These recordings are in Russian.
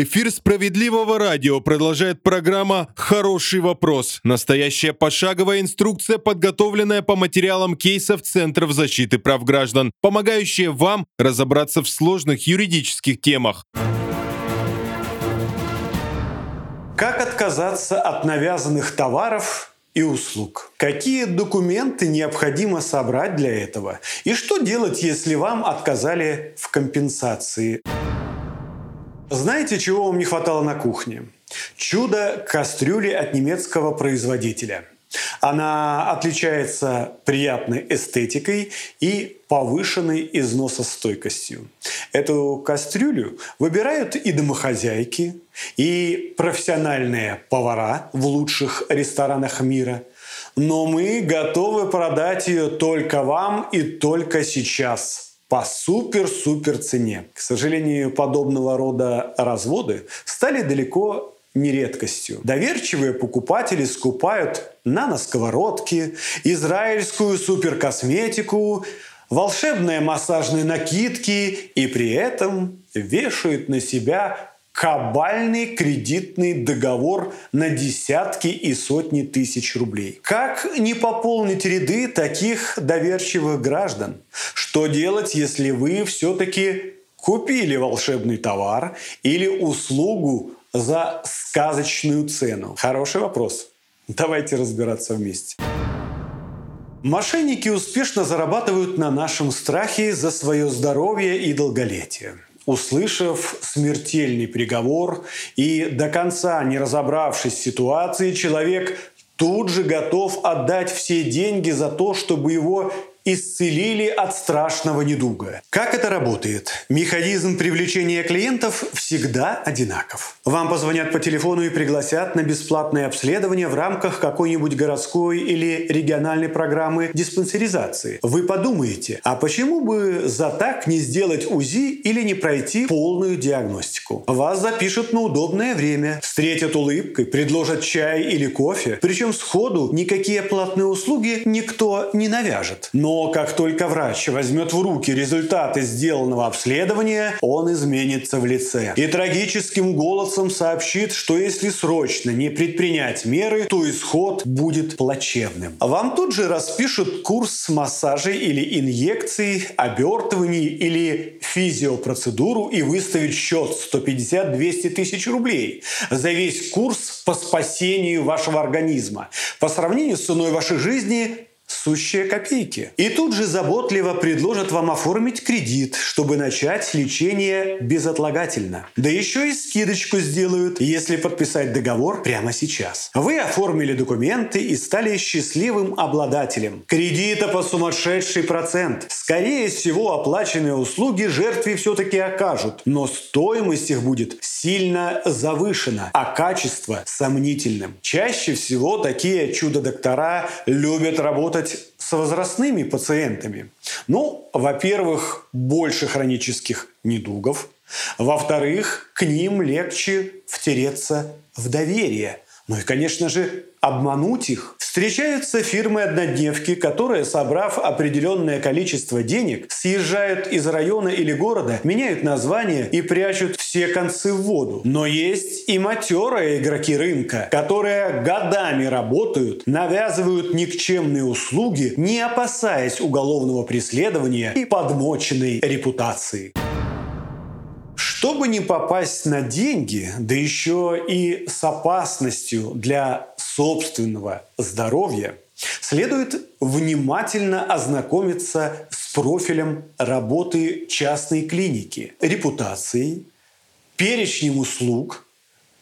Эфир справедливого радио продолжает программа «Хороший вопрос». Настоящая пошаговая инструкция, подготовленная по материалам кейсов Центров защиты прав граждан, помогающая вам разобраться в сложных юридических темах. Как отказаться от навязанных товаров и услуг? Какие документы необходимо собрать для этого? И что делать, если вам отказали в компенсации? Знаете, чего вам не хватало на кухне? Чудо кастрюли от немецкого производителя. Она отличается приятной эстетикой и повышенной износостойкостью. Эту кастрюлю выбирают и домохозяйки, и профессиональные повара в лучших ресторанах мира. Но мы готовы продать ее только вам и только сейчас – по супер-супер цене. К сожалению, подобного рода разводы стали далеко не редкостью. Доверчивые покупатели скупают нано-сковородки, израильскую суперкосметику, волшебные массажные накидки и при этом вешают на себя кабальный кредитный договор на десятки и сотни тысяч рублей. Как не пополнить ряды таких доверчивых граждан? Что делать, если вы все-таки купили волшебный товар или услугу за сказочную цену? Хороший вопрос. Давайте разбираться вместе. Мошенники успешно зарабатывают на нашем страхе за свое здоровье и долголетие услышав смертельный приговор и до конца не разобравшись в ситуации, человек тут же готов отдать все деньги за то, чтобы его исцелили от страшного недуга. Как это работает? Механизм привлечения клиентов всегда одинаков. Вам позвонят по телефону и пригласят на бесплатное обследование в рамках какой-нибудь городской или региональной программы диспансеризации. Вы подумаете, а почему бы за так не сделать УЗИ или не пройти полную диагностику? Вас запишут на удобное время, встретят улыбкой, предложат чай или кофе, причем сходу никакие платные услуги никто не навяжет. Но как только врач возьмет в руки результаты сделанного обследования, он изменится в лице. И трагическим голосом сообщит, что если срочно не предпринять меры, то исход будет плачевным. Вам тут же распишут курс массажей или инъекций, обертываний или физиопроцедуру и выставить счет 150-200 тысяч рублей за весь курс по спасению вашего организма. По сравнению с ценой вашей жизни сущие копейки. И тут же заботливо предложат вам оформить кредит, чтобы начать лечение безотлагательно. Да еще и скидочку сделают, если подписать договор прямо сейчас. Вы оформили документы и стали счастливым обладателем. Кредита по сумасшедший процент. Скорее всего, оплаченные услуги жертве все-таки окажут, но стоимость их будет сильно завышена, а качество сомнительным. Чаще всего такие чудо-доктора любят работать работать с возрастными пациентами? Ну, во-первых, больше хронических недугов. Во-вторых, к ним легче втереться в доверие. Ну и, конечно же, обмануть их. Встречаются фирмы-однодневки, которые, собрав определенное количество денег, съезжают из района или города, меняют название и прячут все концы в воду. Но есть и матерые игроки рынка, которые годами работают, навязывают никчемные услуги, не опасаясь уголовного преследования и подмоченной репутации. Чтобы не попасть на деньги, да еще и с опасностью для собственного здоровья, следует внимательно ознакомиться с профилем работы частной клиники, репутацией, перечнем услуг,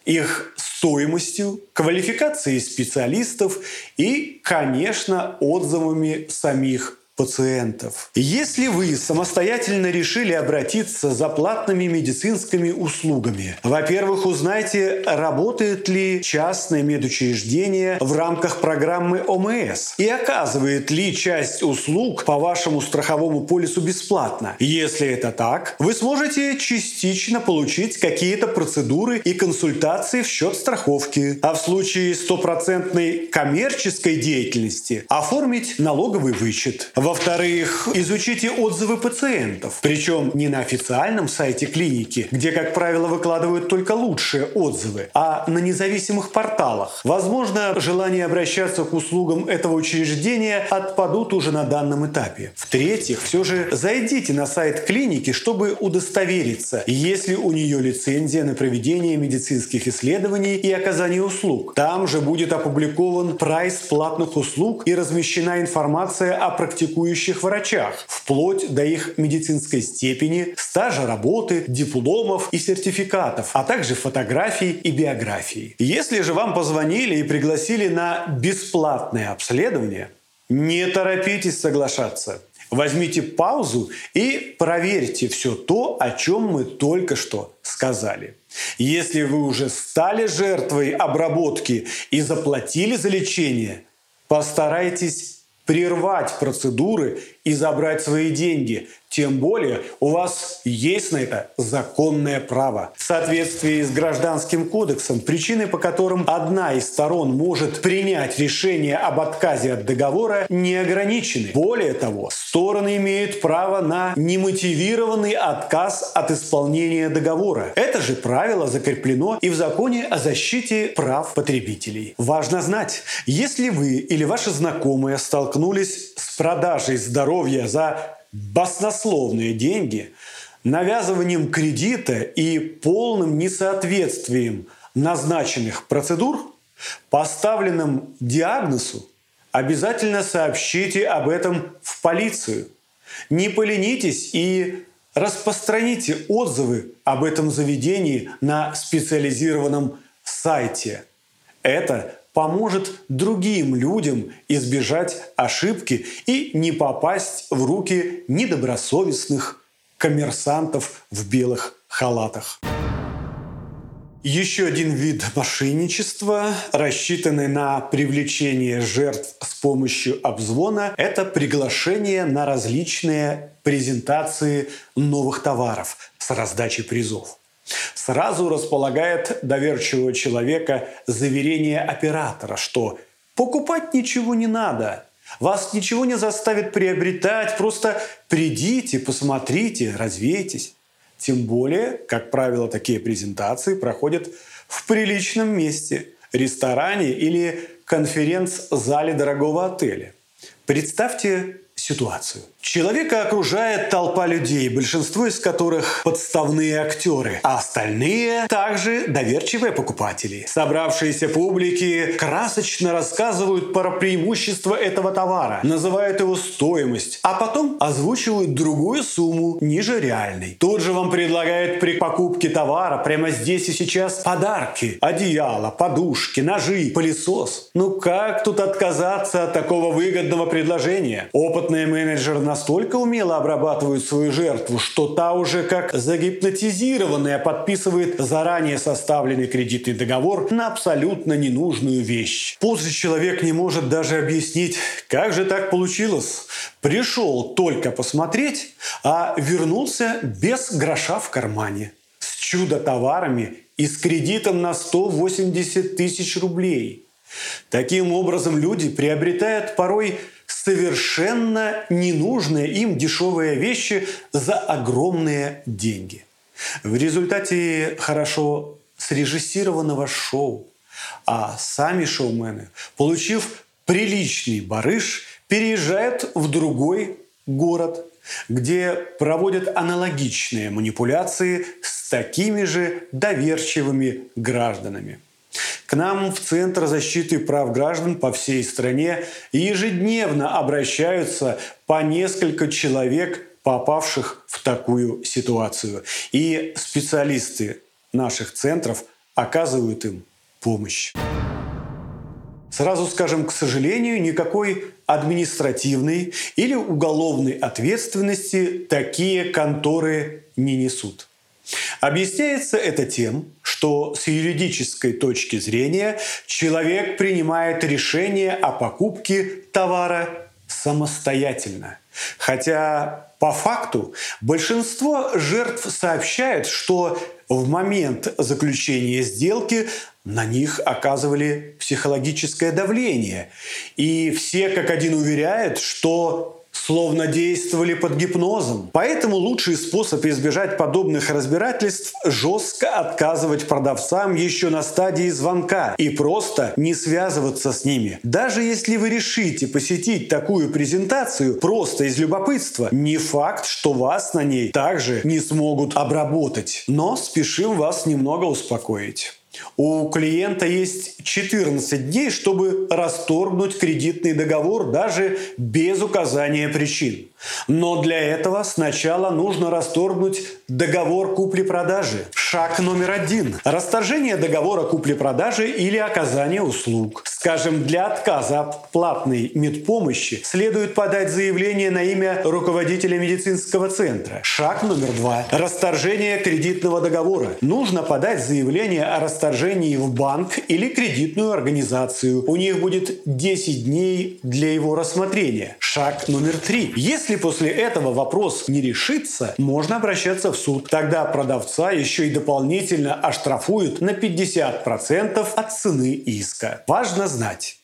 их стоимостью, квалификацией специалистов и, конечно, отзывами самих пациентов. Если вы самостоятельно решили обратиться за платными медицинскими услугами, во-первых, узнайте, работает ли частное медучреждение в рамках программы ОМС и оказывает ли часть услуг по вашему страховому полису бесплатно. Если это так, вы сможете частично получить какие-то процедуры и консультации в счет страховки, а в случае стопроцентной коммерческой деятельности оформить налоговый вычет. Во-вторых, изучите отзывы пациентов. Причем не на официальном сайте клиники, где, как правило, выкладывают только лучшие отзывы, а на независимых порталах. Возможно, желание обращаться к услугам этого учреждения отпадут уже на данном этапе. В-третьих, все же зайдите на сайт клиники, чтобы удостовериться, есть ли у нее лицензия на проведение медицинских исследований и оказание услуг. Там же будет опубликован прайс платных услуг и размещена информация о практикующих врачах, вплоть до их медицинской степени, стажа работы, дипломов и сертификатов, а также фотографий и биографий. Если же вам позвонили и пригласили на бесплатное обследование, не торопитесь соглашаться. Возьмите паузу и проверьте все то, о чем мы только что сказали. Если вы уже стали жертвой обработки и заплатили за лечение, постарайтесь прервать процедуры и забрать свои деньги. Тем более у вас есть на это законное право. В соответствии с Гражданским кодексом, причины, по которым одна из сторон может принять решение об отказе от договора, не ограничены. Более того, стороны имеют право на немотивированный отказ от исполнения договора. Это же правило закреплено и в законе о защите прав потребителей. Важно знать, если вы или ваши знакомые столкнулись с продажей здоровья за баснословные деньги, навязыванием кредита и полным несоответствием назначенных процедур, поставленным диагнозу, обязательно сообщите об этом в полицию. Не поленитесь и распространите отзывы об этом заведении на специализированном сайте. Это поможет другим людям избежать ошибки и не попасть в руки недобросовестных коммерсантов в белых халатах. Еще один вид мошенничества, рассчитанный на привлечение жертв с помощью обзвона, это приглашение на различные презентации новых товаров с раздачей призов сразу располагает доверчивого человека заверение оператора, что покупать ничего не надо, вас ничего не заставит приобретать, просто придите, посмотрите, развейтесь. Тем более, как правило, такие презентации проходят в приличном месте – ресторане или конференц-зале дорогого отеля. Представьте ситуацию. Человека окружает толпа людей, большинство из которых подставные актеры, а остальные также доверчивые покупатели. Собравшиеся публики красочно рассказывают про преимущества этого товара, называют его стоимость, а потом озвучивают другую сумму ниже реальной. Тут же вам предлагают при покупке товара прямо здесь и сейчас подарки. Одеяло, подушки, ножи, пылесос. Ну как тут отказаться от такого выгодного предложения? Опытный менеджер на настолько умело обрабатывают свою жертву, что та уже как загипнотизированная подписывает заранее составленный кредитный договор на абсолютно ненужную вещь. После человек не может даже объяснить, как же так получилось. Пришел только посмотреть, а вернулся без гроша в кармане. С чудо-товарами и с кредитом на 180 тысяч рублей. Таким образом, люди приобретают порой совершенно ненужные им дешевые вещи за огромные деньги. В результате хорошо срежиссированного шоу, а сами шоумены, получив приличный барыш, переезжают в другой город, где проводят аналогичные манипуляции с такими же доверчивыми гражданами. К нам в Центр защиты прав граждан по всей стране ежедневно обращаются по несколько человек, попавших в такую ситуацию. И специалисты наших центров оказывают им помощь. Сразу скажем, к сожалению, никакой административной или уголовной ответственности такие конторы не несут. Объясняется это тем, что с юридической точки зрения человек принимает решение о покупке товара самостоятельно. Хотя по факту большинство жертв сообщает, что в момент заключения сделки на них оказывали психологическое давление. И все как один уверяют, что словно действовали под гипнозом. Поэтому лучший способ избежать подобных разбирательств – жестко отказывать продавцам еще на стадии звонка и просто не связываться с ними. Даже если вы решите посетить такую презентацию просто из любопытства, не факт, что вас на ней также не смогут обработать. Но спешим вас немного успокоить. У клиента есть 14 дней, чтобы расторгнуть кредитный договор даже без указания причин. Но для этого сначала нужно расторгнуть договор купли-продажи. Шаг номер один. Расторжение договора купли-продажи или оказания услуг. Скажем, для отказа от платной медпомощи следует подать заявление на имя руководителя медицинского центра. Шаг номер два. Расторжение кредитного договора. Нужно подать заявление о расторжении в банк или кредитную организацию. У них будет 10 дней для его рассмотрения. Шаг номер три. Если после этого вопрос не решится, можно обращаться в суд. Тогда продавца еще и дополнительно оштрафуют на 50% от цены иска. Важно знать,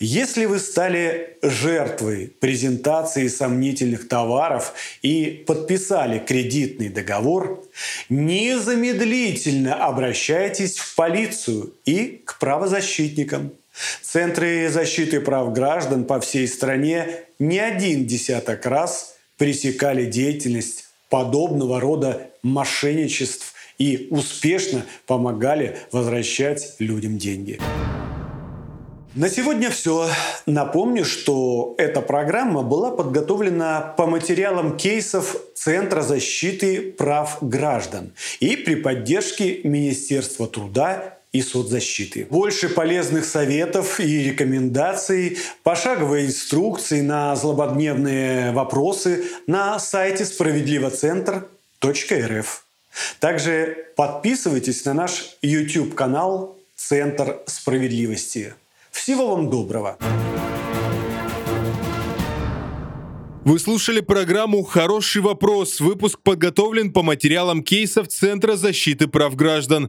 если вы стали жертвой презентации сомнительных товаров и подписали кредитный договор, незамедлительно обращайтесь в полицию и к правозащитникам. Центры защиты прав граждан по всей стране не один десяток раз пресекали деятельность подобного рода мошенничеств и успешно помогали возвращать людям деньги. На сегодня все. Напомню, что эта программа была подготовлена по материалам кейсов Центра защиты прав граждан и при поддержке Министерства труда и соцзащиты. Больше полезных советов и рекомендаций, пошаговые инструкции на злободневные вопросы на сайте справедливоцентр.рф. Также подписывайтесь на наш YouTube-канал «Центр справедливости». Всего вам доброго! Вы слушали программу «Хороший вопрос». Выпуск подготовлен по материалам кейсов Центра защиты прав граждан.